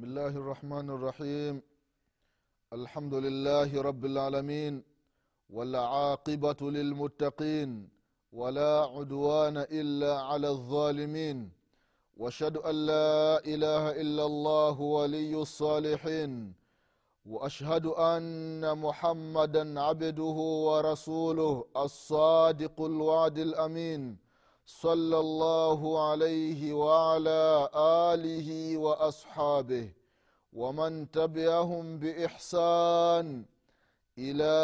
بسم الله الرحمن الرحيم. الحمد لله رب العالمين والعاقبة للمتقين ولا عدوان إلا على الظالمين. وأشهد أن لا إله إلا الله ولي الصالحين. وأشهد أن محمدا عبده ورسوله الصادق الوعد الأمين. صلى الله عليه وعلى اله واصحابه ومن تبعهم باحسان الى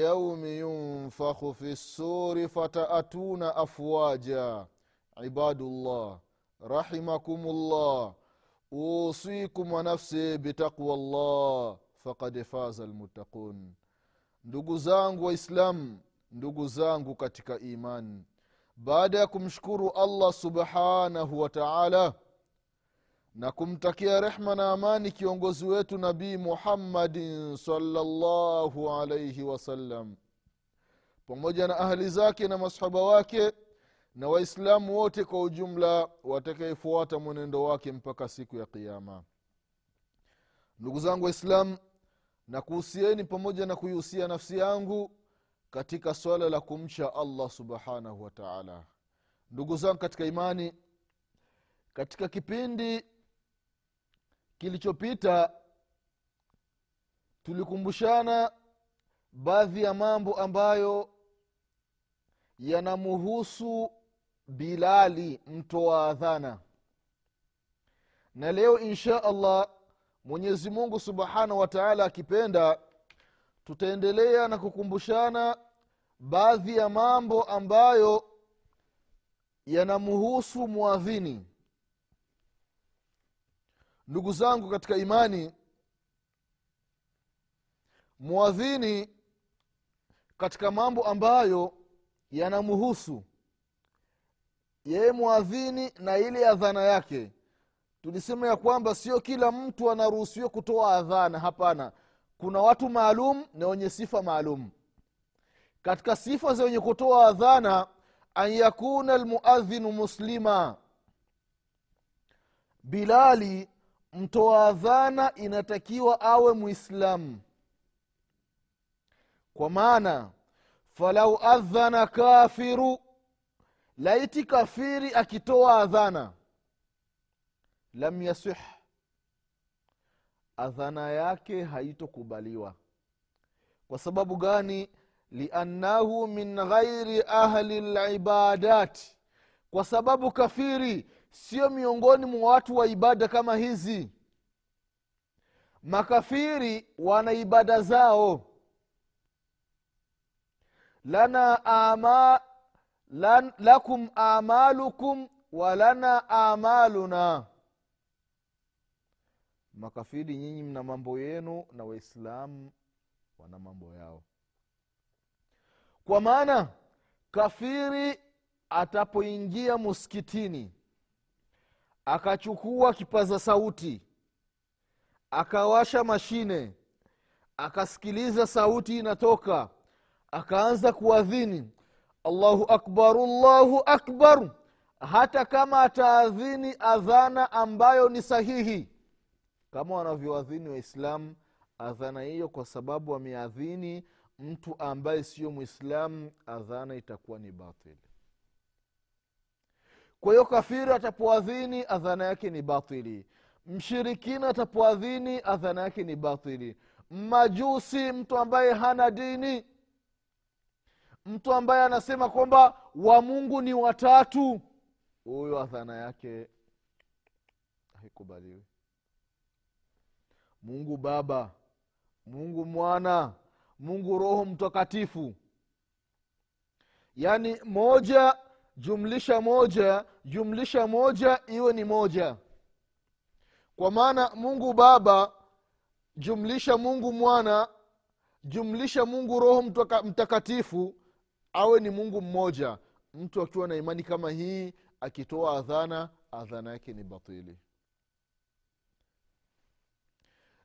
يوم ينفخ في السور فتاتون افواجا عباد الله رحمكم الله اوصيكم ونفسي بتقوى الله fakad faza lmuttaqun ndugu zangu waislamu ndugu zangu katika imani baada ya kumshukuru allah subhanahu wa taala na kumtakia rehma na amani kiongozi wetu nabii muhammadin salllahu alaihi wasallam pamoja na ahli zake na masahaba wake na waislamu wote kwa ujumla watakayefuata mwenendo wake mpaka siku ya qiama ndugu zangu waislamu na kuhusieni pamoja na kuihusia nafsi yangu katika swala la kumcha allah subhanahu wa taala. Ndugu zangu katika imani katika kipindi kilichopita tulikumbushana baadhi ya mambo ambayo yanamuhusu bilali mtoa adhana. Na leo insha allah mwenyezi mungu subhanahu wa taala akipenda tutaendelea na kukumbushana baadhi ya mambo ambayo yanamhusu mwadhini ndugu zangu katika imani mwadhini katika mambo ambayo yanamhusu yeye mwadhini na ile adhana yake. Tulisema ya kwamba sio kila mtu anaruhusiwa kutoa adhana hapana kuna watu maalum na wenye sifa maalum. Katika sifa za wenye kutoa adhana an yakuna lmuadhinu muslima. Bilali mtoa adhana inatakiwa awe mwislamu kwa maana falau adhana kafiru laiti kafiri akitoa adhana lam yasih adhana yake haitokubaliwa. Kwa sababu gani? Liannahu min ghairi ahli libadati kwa sababu kafiri sio miongoni mwa watu wa ibada kama hizi. Makafiri wana ibada zao. Lana ama, lan, lakum amalukum wa lana amaluna makafiri nyinyi mna mambo yenu na waislamu wana mambo yao. Kwa maana kafiri atapoingia muskitini akachukua kipaza sauti akawasha mashine akasikiliza sauti inatoka akaanza kuadhini allahu akbar allahu akbar. Hata kama ataadhini adhana ambayo ni sahihi kama wanavyoadhini waislamu adhana hiyo kwa sababu wameadhini mtu ambaye sio mwislamu adhana itakuwa ni batili kwa hiyo kafiri atapoadhini adhana yake ni batili mshirikina atapoadhini adhana yake ni batili majusi mtu ambaye hana dini mtu ambaye anasema kwamba wamungu ni watatu huyo adhana yake haikubaliwi mungu baba mungu mwana mungu roho mtakatifu. Yaani moja jumlisha moja jumlisha moja iwe ni moja. Kwa maana mungu baba jumlisha mungu mwana jumlisha mungu roho mtaka- mtakatifu awe ni mungu mmoja. Mtu akiwa na imani kama hii akitoa adhana adhana yake ni batili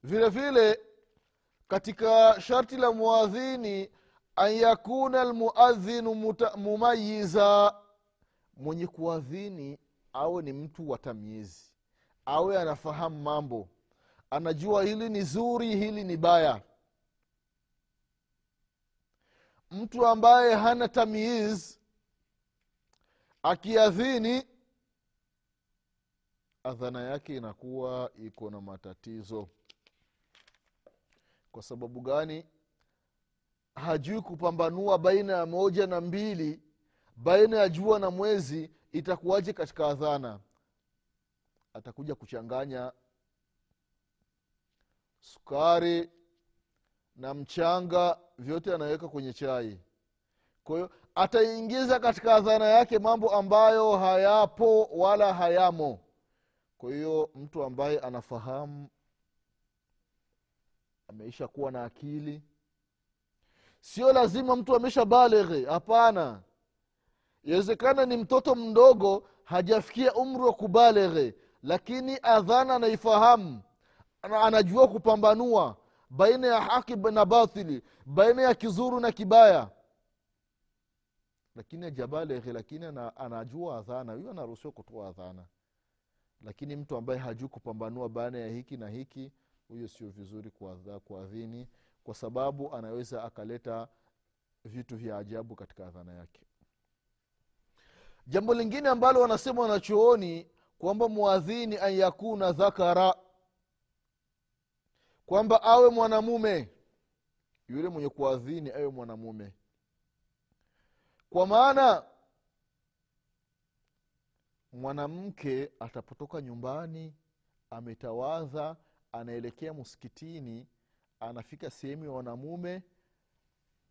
vile vile katika sharti la muadhini an yakuna lmuadhinu mumayiza mwenye kuadhini awe ni mtu wa tamyizi awe anafahamu mambo anajua hili ni zuri hili ni baya. Mtu ambaye hana tamyiz akiadhini adhana yake inakuwa iko na matatizo kwa sababu gani? Hajui kupambanua baina ya moja na mbili baina ya jua na mwezi itakuwaje katika adhana? Atakuja kuchanganya sukari na mchanga vyote anaweka kwenye chai. Kwa hiyo ataingiza katika adhana yake mambo ambayo hayapo wala hayamo. Kwa hiyo mtu ambaye anafahamu ameisha kuwa na akili. Sio lazima mtu amesha baleghe hapana. Iwezekana ni mtoto mdogo hajafikia umri wa kubaleghe lakini adhana anaifahamu. Anajua kupambanua baina ya haki na batili baina ya kizuru na kibaya. Lakini hajabaleghe lakini anajua adhana. Huyo anaruhusiwa kutoa adhana. Lakini mtu ambaye hajui kupambanua baina ya hiki na hiki huyo sio vizuri kuadhini kwa sababu anaweza akaleta vitu vya ajabu katika adhana yake. Jambo lingine ambalo wanasema wanachuoni kwamba mwadhini an yakuna dhakara kwamba awe mwanamume yule mwenye kuadhini awe mwanamume. Kwa maana mwanamke atapotoka nyumbani ametawadha anaelekea msikitini anafika sehemu ya wanamume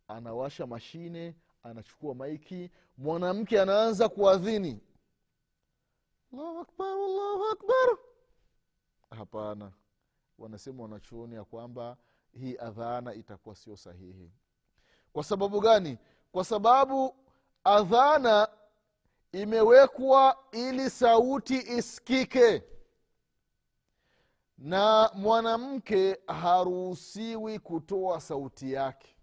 anawasha mashine anachukua maiki mwanamke anaanza kuadhini. Allahu hapana. Wanasema wanachuoni ya kwamba hii adhana itakuwa sio sahihi. Kwa sababu gani? Kwa sababu adhana imewekwa ili sauti isikike na mwanamke haruhusiwi kutoa sauti yake.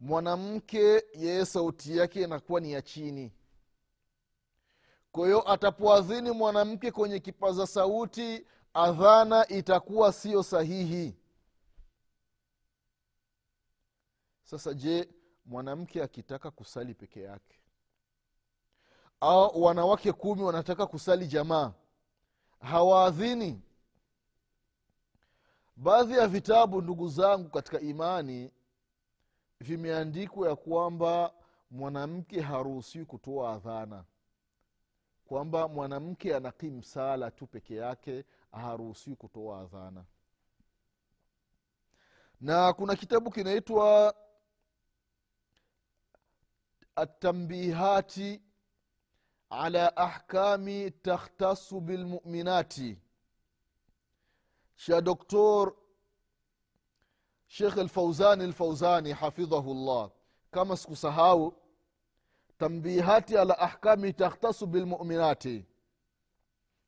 Mwanamke yeye sauti yake inakuwa ni ya chini. Kwa hiyo atapoadhini mwanamke kwenye kipaza sauti adhana itakuwa siyo sahihi. Sasa je mwanamke akitaka kusali peke yake? Au wanawake kumi wanataka kusali jamaa hawaadhini. Baadhi ya vitabu ndugu zangu katika imani vimeandikwa ya kwamba mwanamke haruhusiwi kutoa adhana. Kwamba mwanamke anakimu sala tu peke yake haruhusiwi kutoa adhana. Na kuna kitabu kinaitwa atambihati ala ahkami takhtasu bilmuminati. Sha doktor shekh lfauzani lfauzani hafidhahu llah kama sikusahau tambihati ala ahkami takhtasu bilmuminati.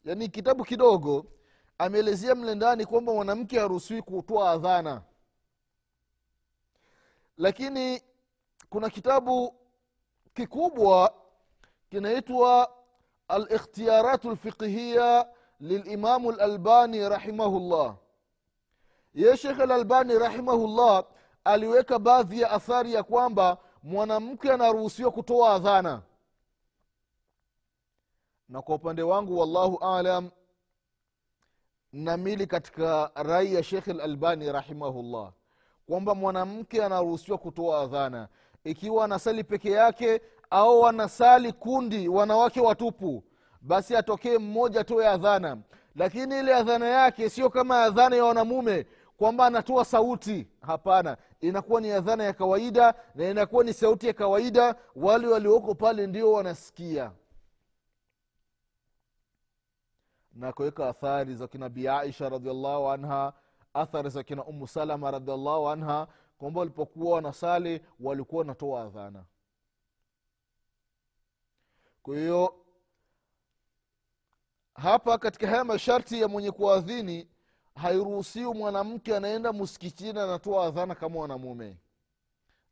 Yaani kitabu kidogo ameelezea mle ndani kwamba mwanamke haruhusiwi kutoa adhana. Lakini kuna kitabu kikubwa kinaitwa alikhtiyaratu lfiqhiya lilimamu lalbani rahimahullah. Ye shekh lalbani rahimahullah aliweka baadhi ya athari ya kwamba mwanamke anaruhusiwa kutoa adhana. Na kwa upande wangu wallahu alam namili katika rai ya shekh lalbani rahimahullah kwamba mwanamke anaruhusiwa kutoa adhana. Ikiwa anasali peke yake au wanasali kundi wanawake watupu basi atokee mmoja atoe adhana. Lakini ile adhana yake sio kama adhana ya wanamume kwamba anatoa sauti. Hapana inakuwa ni adhana ya kawaida na inakuwa ni sauti ya kawaida. Wale walioko pale ndio wanasikia. Na kuweka athari za kina bi aisha radiallahu anha athari za kina umu salama radiallahu anha kwamba walipokuwa wanasali walikuwa wanatoa adhana kwa hiyo hapa katika haya masharti ya mwenye kuadhini hairuhusiwi mwanamke anaenda msikitini anatoa adhana kama wanamume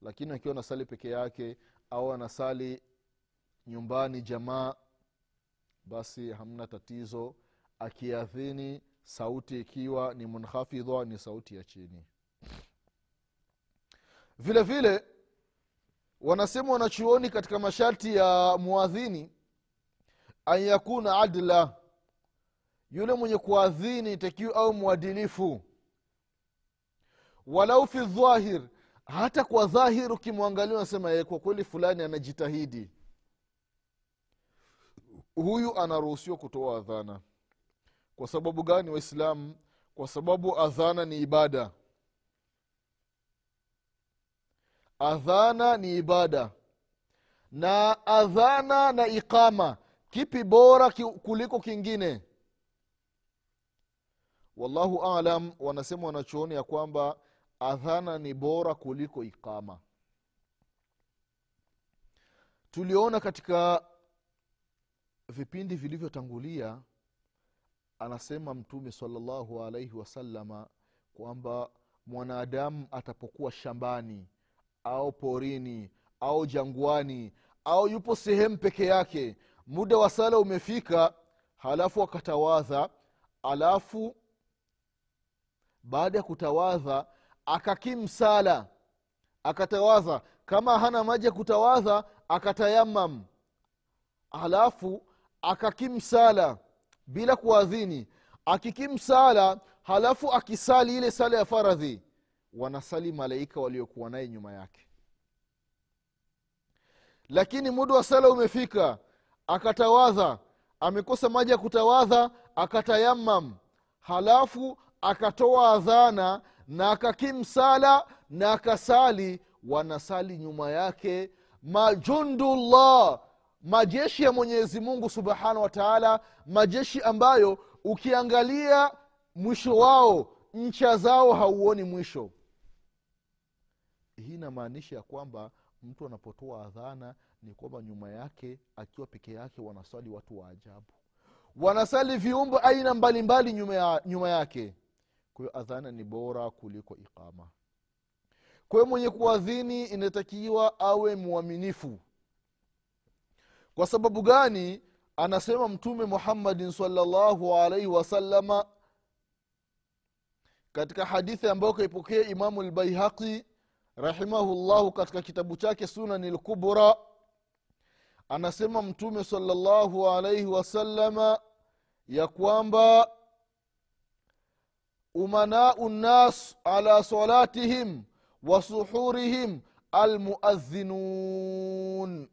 lakini akiwa anasali peke yake au anasali nyumbani jamaa basi hamna tatizo. Akiadhini sauti ikiwa ni munhafidha ni sauti ya chini. Vile vile wanasema wanachuoni katika masharti ya muadhini an yakuna adla yule mwenye kuadhini takiwa au mwadilifu walau fi dhahir hata kwa dhahir ukimwangalia unasema "Eh, kwa kweli fulani anajitahidi. Huyu anaruhusiwa kutoa adhana. Kwa sababu gani waislamu? Kwa sababu adhana ni ibada adhana ni ibada. Na adhana na iqama kipi bora kuliko kingine? Wallahu alam wanasema wanachooni ya kwamba adhana ni bora kuliko iqama. Tuliona katika vipindi vilivyotangulia anasema mtume salllahu alaihi wasalama kwamba mwanadamu atapokuwa shambani au porini au jangwani au yupo sehemu peke yake. Muda wa sala umefika halafu akatawadha alafu baada ya kutawadha akakim sala akatawadha. Kama hana maji ya kutawadha akatayamam. Halafu akakim sala bila kuadhini. Akikim sala halafu akisali ile sala ya faradhi wanasali malaika waliokuwa naye nyuma yake. Lakini muda wa sala umefika. Akatawadha. Amekosa maji ya kutawadha akatayamam. Halafu akatoa adhana na akakim sala na akasali. Wanasali nyuma yake. Majundullah majeshi ya mwenyezi mungu subhanahu wa taala majeshi ambayo ukiangalia mwisho wao ncha zao hauoni mwisho hii inamaanisha ya kwamba mtu anapotoa adhana ni kwamba nyuma yake akiwa peke yake wanaswali watu wa ajabu. Wanasali viumbe aina mbalimbali nyuma, nyuma yake. Kwa adhana ni bora kuliko iqama. Kwa mwenye kuadhini inatakiwa awe mwaminifu. Kwa sababu gani? Anasema mtume muhammadin salllahu alaihi wasalama katika hadithi ambayo kaipokea imamu lbaihaqi rahimahullahu katika kitabu chake sunani lkubra anasema mtume salllahu alaihi wasalama ya kwamba umanau nnas ala salatihim wa suhurihim almuadhinun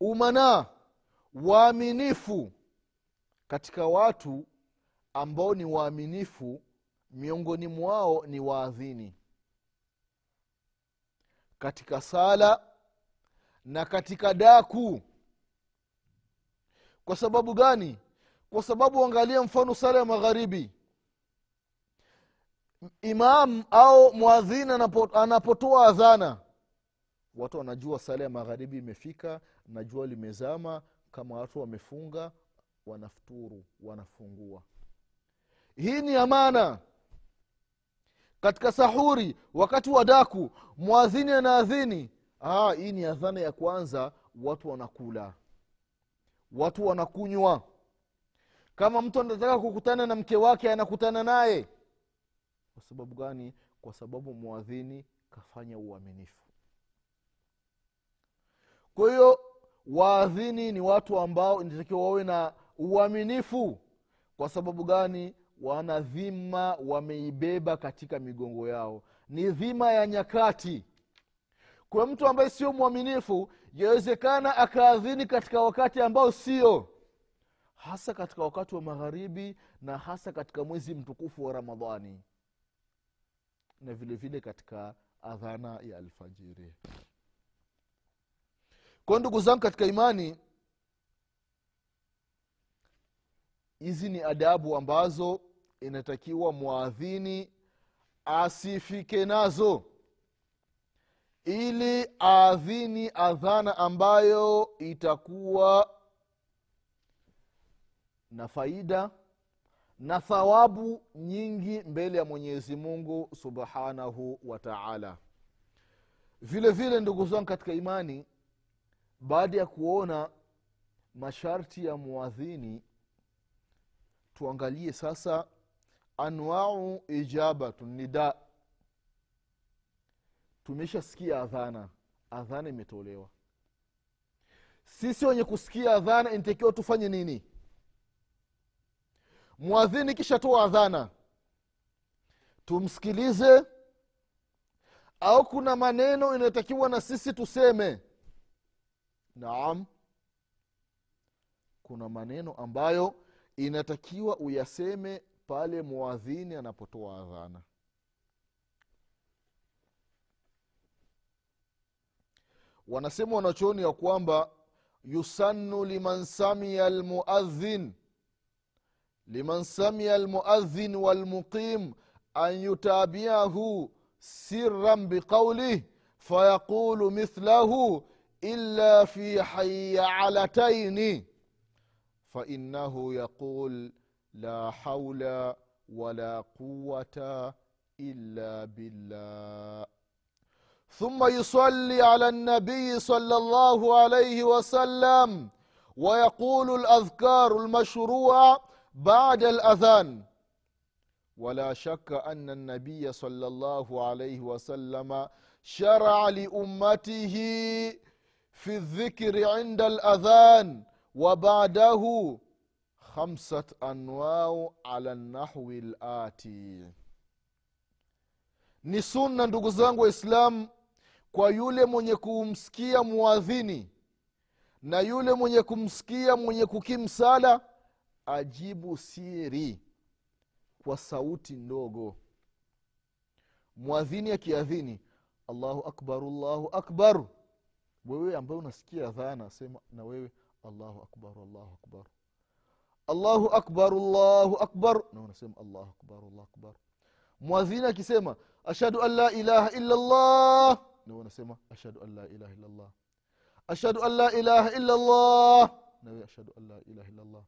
umana waaminifu katika watu ambao ni waaminifu miongoni mwao ni waadhini katika sala na katika daku. Kwa sababu gani? Kwa sababu angalia mfano sala ya magharibi. Imam au mwadhini anapotoa adhana watu wanajua sala ya magharibi imefika na jua limezama kama watu wamefunga wanafuturu wanafungua. Hii ni amana katika sahuri wakati wa daku mwadhini anaadhini hii ni adhana ya kwanza watu wanakula. Watu wanakunywa. Kama mtu anataka kukutana na mke wake anakutana naye. Kwa sababu gani? Kwa sababu mwadhini kafanya uaminifu. Kwa hiyo waadhini ni watu ambao inatakiwa wawe na uaminifu. Kwa sababu gani wana dhima wameibeba katika migongo yao. Ni dhima ya nyakati. Kwa mtu ambaye sio mwaminifu yawezekana akaadhini katika wakati ambao sio. Hasa katika wakati wa magharibi na hasa katika mwezi mtukufu wa ramadhani. Na vile vile katika adhana ya alfajiri. Kwa ndugu zangu katika imani hizi ni adabu ambazo inatakiwa mwadhini asifike nazo ili aadhini adhana ambayo itakuwa na faida na thawabu nyingi mbele ya mwenyezi mungu subhanahu wa taala. Vile vile ndugu zangu katika imani baada ya kuona masharti ya mwadhini tuangalie sasa anwau ijabatu nida. Tumeshasikia adhana. Adhana imetolewa. Sisi wenye kusikia adhana inatakiwa tufanye nini? Mwadhini kisha toa adhana. Tumsikilize. Au kuna maneno inayotakiwa na sisi tuseme? Naam. Kuna maneno ambayo inatakiwa uyaseme pale mwadhini anapotoa adhana. Wanasema wanachooni ya kwamba yusannu liman samia lmuadhin liman samia lmuadhin walmuqim an yutabiahu siran biqaulih fayaqulu mithlahu illa fi hayalataini fainahu yaqul la haula wala quwata illa billah ثم يصلي على النبي صلى الله عليه وسلم ويقول الأذكار المشروعه بعد الأذان. ولا شك أن النبي صلى الله عليه وسلم شرع لأمته في الذكر عند الأذان وبعده khamsat anwau ala nahwi lati ni sunna ndugu zangu waislamu kwa yule mwenye kumsikia muadhini na yule mwenye kumsikia mwenye kukimsala ajibu siri kwa sauti ndogo. Mwadhini akiadhini allahu akbar allahu akbar. Wewe ambaye unasikia dhana sema na wewe allahu akbar allahu akbaru allahu akbar allahu akbar. Na unasema allahu akbar allahu akbar. Mwadhini akisema ashhadu an la ilaha illa llah na unasema ashhadu an la ilaha illa llah ashhadu an la ilaha illa llah nawe ashhadu an la ilaha illa llah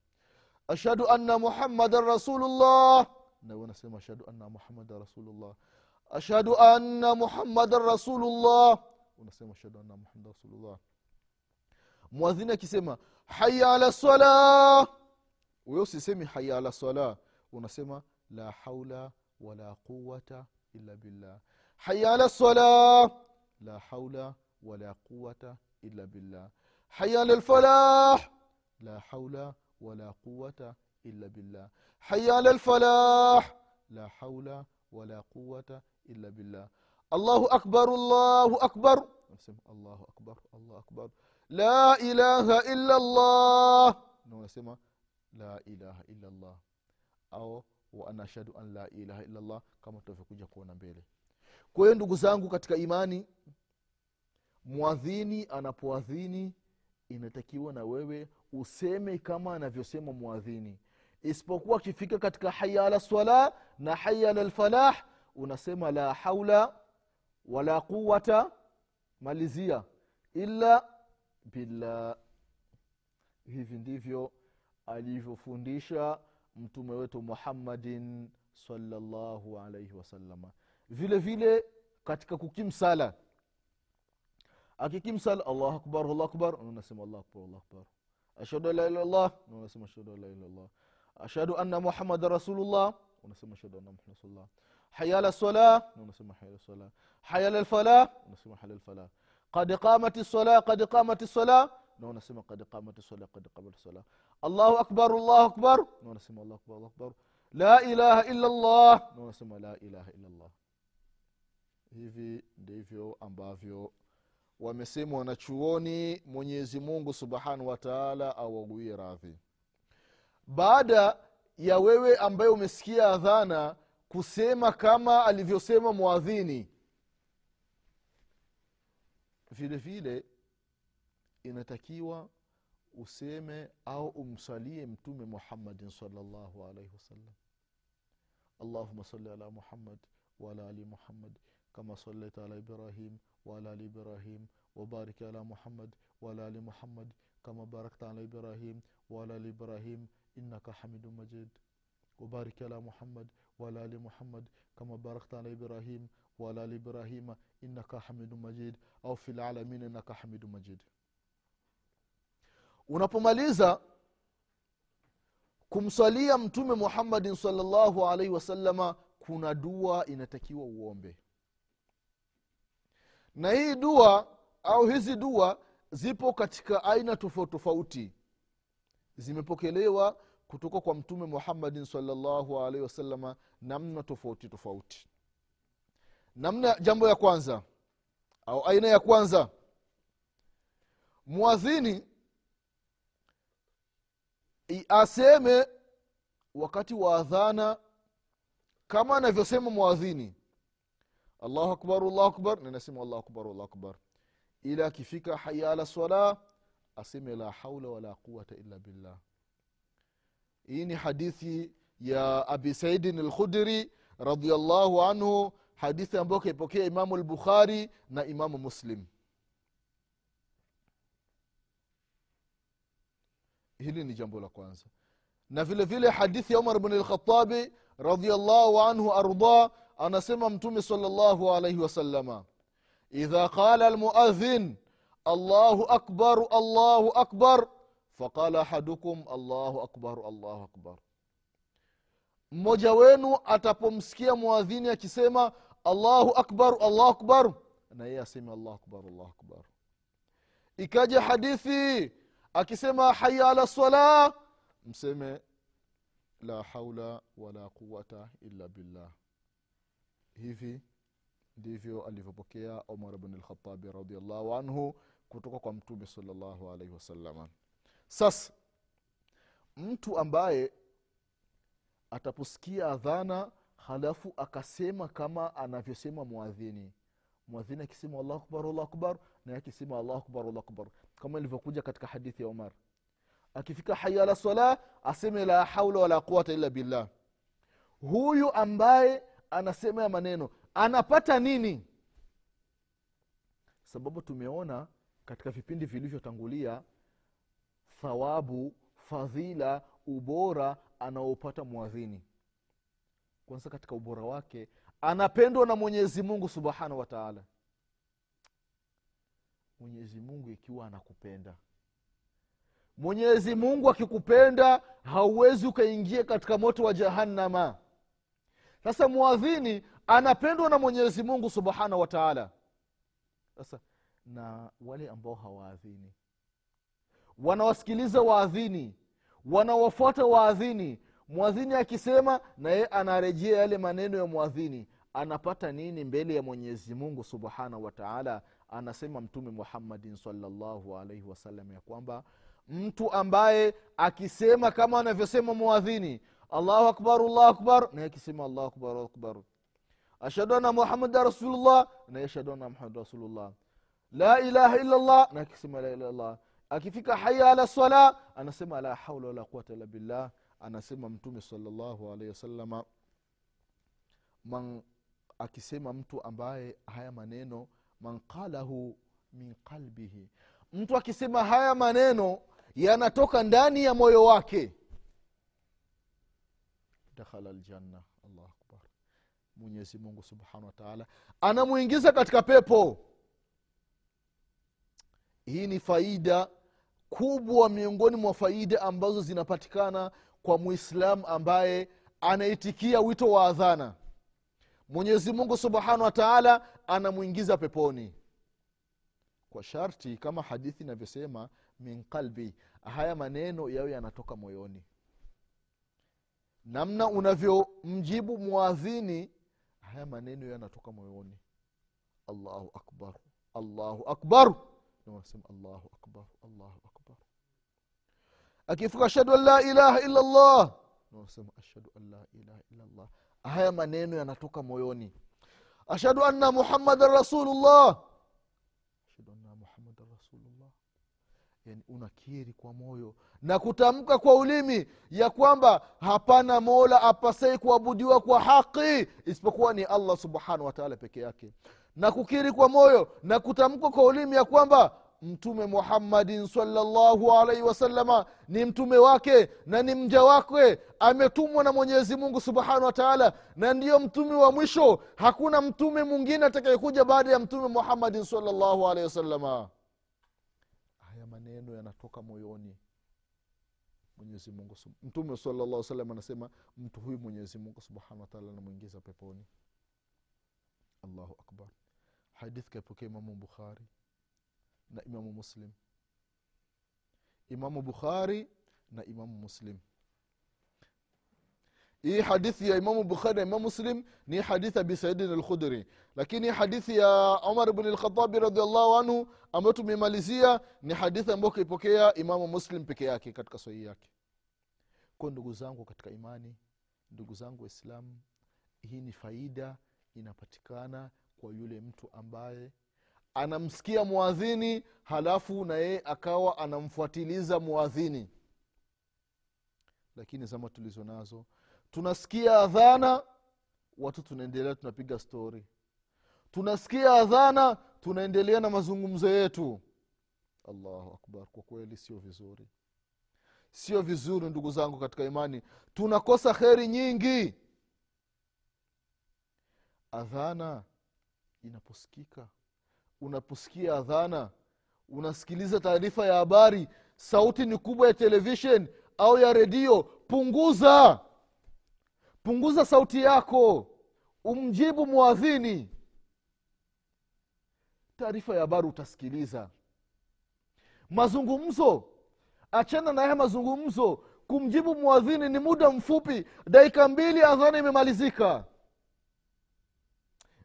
ashhadu anna muhammadan rasulullah. Nawe unasema ashhadu anna muhammadan rasulullah. Ashhadu anna muhammadan rasulullah. Unasema ashhadu anna muhammadan rasulullah. Mwadhini akisema haya ala sala wewe usisemi haya ala sala unasema la haula wala quwata illa billah haya ala sala la haula wala quwata illa billah haya ala lfalah la haula wala quwata illa billah haya ala lfalah la haula wala quwata illa billah allahu akbar allahu akbar unasema allahu akbar allahu akbar la ilaha illa llah na unasema la ilaha illallah. Au wa ana an la ilaha illallah kama tutavyokuja kuona mbele. Kwa hiyo ndugu zangu katika imani mwadhini anapoadhini inatakiwa na wewe useme kama anavyosema mwadhini isipokuwa akifika katika haya ala swala na haya ala lfalah unasema la haula wala quwata malizia. Illa billah. Hivi ndivyo alivyofundisha mtume wetu muhammadin salllahu alaihi wasalama vile vile katika kukimsala. Akikimsala allahu akbar allahu akbar unasema allahu akbar allahu akbar. Ashhadu an la ilaha illallah unasema ashhadu an la ilaha illallah. Ashhadu anna muhammadan rasulullah unasema ashhadu anna muhammad rasulullah. Haya ala sala unasema haya ala sala haya ala lfalah unasema haya ala lfalah qad qamat lsala qad qamat lsala na unasema kad qamat sala kad qamat sala allahu akbar allahu akbar. Na unasema allahu akbar allahu akbar. La ilaha illa llah na unasema la ilaha illa llah hivi ndivyo ambavyo wamesema wanachuoni mwenyezi mungu subhanahu wa taala awaguie radhi. Baada ya wewe ambaye umesikia adhana kusema kama alivyosema mwadhini vile vile inatakiwa useme au umsalie mtume muhammadin salllahu alaihi wasallam allahuma sali ala muhammad waala ali muhammad kama salaita ala ibrahim waala ali ibrahim wabarik ala muhammad waala ali muhammad kama barakta ala ibrahim waala ali ibrahim innaka hamidu majid وبارك على محمد وعلى ال محمد كما باركت على ابراهيم وعلى ال ابراهيم انك حميد مجيد au fi lalamin innaka hamidu majid unapomaliza kumswalia mtume muhammadin salllahu alaihi wasalama kuna dua inatakiwa uombe. Na hii dua au hizi dua zipo katika aina tofauti tofauti. Zimepokelewa kutoka kwa mtume muhammadin salllahu alaihi wasalama namna tofauti tofauti. Namna jambo ya kwanza au aina ya kwanza mwadhini aseme wakati wa adhana kama anavyosema mwadhini allahu akbar allahu akbar. Ninasema allahu akbar allahu akbar. Ila akifika haya ala sala aseme la haula wala quwata illa billah. Hii ni hadithi ya abi saidin alkhudri radiallahu anhu hadithi ambayo kaipokea imamu lbukhari na imamu muslim hili ni jambo la kwanza. Na vile vile hadithi ya umar bn lkhatabi radiallahu anhu arda anasema mtume salllahu alaihi wasalama idha qala almuadhin allahu akbar allahu akbar faqala ahadukum allahu akbar allahu akbar mmoja wenu atapomsikia mwadhini akisema allahu akbar allahu akbar na yeye aseme allahu akbar allahu akbar. Ikaja hadithi akisema haya ala sala mseme la haula wala quwata illa billah. Hivi ndivyo alivyopokea umar bn lkhatabi radiallahu anhu kutoka kwa mtume salllahu alaihi wasalama sasa mtu ambaye ataposikia adhana halafu akasema kama anavyosema mwadhini mwadhini akisema allahu akbar allahu akbar naye akisema allahu akbar allahu akbar kama ilivyokuja katika hadithi ya umar akifika haya ala sala aseme la haula wala quwata illa billah. Huyu ambaye anasema ya maneno anapata nini? Sababu tumeona katika vipindi vilivyotangulia thawabu fadhila ubora anaopata mwadhini kwanza katika ubora wake anapendwa na mwenyezi mungu subhanahu wa taala mwenyezi mungu ikiwa anakupenda. Mwenyezi mungu akikupenda hauwezi ukaingia katika moto wa jahannama. Sasa mwadhini anapendwa na mwenyezi mungu subhanahu wa taala. Sasa na wale ambao hawaadhini wanawasikiliza waadhini wanawafuata waadhini mwadhini akisema na yeye anarejea yale maneno ya mwadhini anapata nini mbele ya mwenyezi mungu subhanahu wataala anasema mtume muhammadin salllahu alaihi wasallam ya kwamba mtu ambaye akisema kama anavyosema muadhini allahu akbar allahu akbar naye akisema allahu akbar akbar. Ashhadu anna muhammada rasulullah naye ashhadu anna muhammad rasulullah. La ilaha illallah llah na akisema la ilaha illallah. Akifika haya ala sala anasema la haula wala quwata illa billah. Anasema mtume salllahu alaihi wasalama akisema mtu ambaye haya maneno man qalahu min qalbihi. Mtu akisema haya maneno yanatoka ndani ya moyo wake. Dakhala ljanna allahu akbar. Mwenyezi mungu subhanahu wa taala anamwingiza katika pepo. Hii ni faida kubwa miongoni mwa faida ambazo zinapatikana kwa mwislamu ambaye anaitikia wito wa adhana mwenyezi mungu subhanahu wa taala anamwingiza peponi. Kwa sharti kama hadithi inavyosema min qalbi haya maneno yayo yanatoka moyoni. Namna unavyomjibu mwadhini haya maneno yanatoka moyoni. Allahu akbar allahu akbar. Nasema allahu akbar allahu akbar. Akifika ashhadu an la ilaha illa llah nasema ashhadu an la haya maneno yanatoka moyoni. Ashhadu anna muhammadan rasulullah. Rasulullah. Yani unakiri kwa moyo na kutamka kwa ulimi ya kwamba hapana mola apasei kuabudiwa kwa haki isipokuwa ni allah subhanahu wataala peke yake. Na kukiri kwa moyo na kutamka kwa ulimi ya kwamba mtume muhammadin salllahu alaihi wasalama ni mtume wake na ni mja wake ametumwa na mwenyezi mungu subhanahu wa taala na ndiyo mtume wa mwisho. Hakuna mtume mwingine atakayekuja baada ya mtume muhammadin salllahu alaihi wasalama haya maneno yanatoka moyoni. Mwenyezi mungu mtume salllah salam anasema mtu huyu mwenyezi mungu subhanahu wataala anamwingiza peponi. Allahu akbar. Hadith kaipokea imamu bukhari na imamu muslim. Imamu bukhari na imamu muslim. Hii hadithi ya imamu bukhari na imamu muslim ni hadithi abi saidin alkhudri. Lakini hadithi ya umar bni lkhatabi radiallahu anhu ambayo tumemalizia ni hadithi ambayo kaipokea imamu muslim peke yake katika sahihi yake. Ko ndugu zangu katika imani ndugu zangu waislamu hii ni faida inapatikana kwa yule mtu ambaye anamsikia mwadhini halafu na yeye akawa anamfuatiliza mwadhini lakini zama tulizo nazo tunasikia adhana watu tunaendelea tunapiga stori tunasikia adhana tunaendelea na mazungumzo yetu. Allahu akbar kwa kweli sio vizuri. Sio vizuri ndugu zangu katika imani. Tunakosa kheri nyingi. Adhana inaposikika unaposikia adhana unasikiliza taarifa ya habari sauti ni kubwa ya televishen au ya redio punguza. Punguza sauti yako umjibu mwadhini taarifa ya habari utasikiliza. Mazungumzo achana na haya mazungumzo. Kumjibu mwadhini ni muda mfupi dakika mbili adhana imemalizika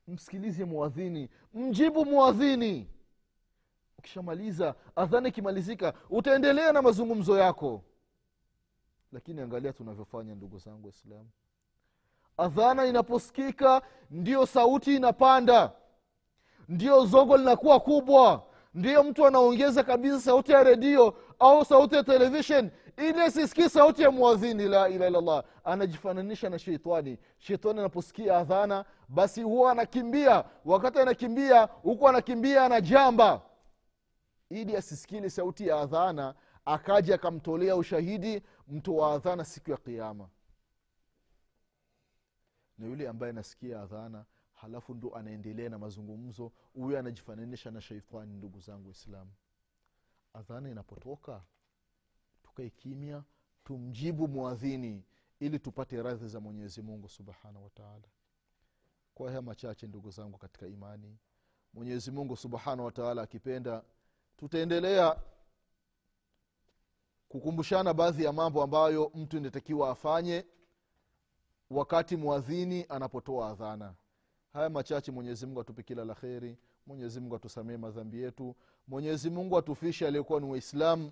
msikilize mwadhini mjibu mwadhini ukishamaliza adhana ikimalizika utaendelea na mazungumzo yako. Lakini angalia tunavyofanya ndugu zangu waislamu. Adhana inaposikika ndiyo sauti inapanda. Ndiyo zogo linakuwa kubwa. Ndiyo mtu anaongeza kabisa sauti ya redio au sauti ya televishen ili asisikii sauti ya mwadhini la ilaha illallah. Anajifananisha na sheitani. Sheitani anaposikia adhana basi huwa anakimbia. Wakati anakimbia huku anakimbia anajamba. Ili asisikile sauti ya adhana akaja akamtolea ushahidi mtu wa adhana siku ya kiama na yule ambaye anasikia adhana halafu ndo anaendelea na mazungumzo huyo anajifananisha na sheitani ndugu zangu waislamu. Adhana inapotoka tukae kimya tumjibu mwadhini ili tupate radhi za mwenyezi mungu subhanahu wataala kwa haya machache ndugu zangu katika imani mwenyezi mungu subhanahu wataala akipenda tutaendelea kukumbushana baadhi ya mambo ambayo mtu inatakiwa afanye wakati mwadhini anapotoa adhana. Haya machache mwenyezi mungu atupe kila la kheri mwenyezimungu atusamee madhambi yetu mwenyezi mungu atufishe aliyekuwa ni waislamu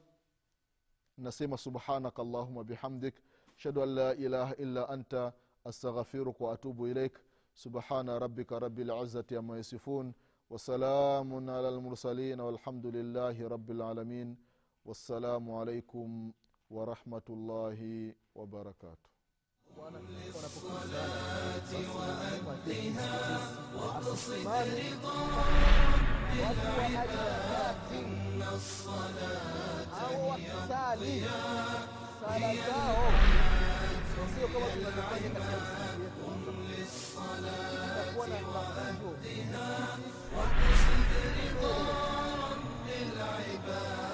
nasema subhanaka allahuma bihamdik ashhadu an la ilaha illa anta astaghfiruka waatubu ilaik. Subhana rabika rabilizati ama yasifun wasalamun ala lmursalin walhamdu rabilalamin rabi lalamin wassalamu alaikum warahmatullahi wabarakatuh بالعباد إن الصلاة. هي الضياء هي العباد قم للصلاة وأهدها وقصد رضا رب العباد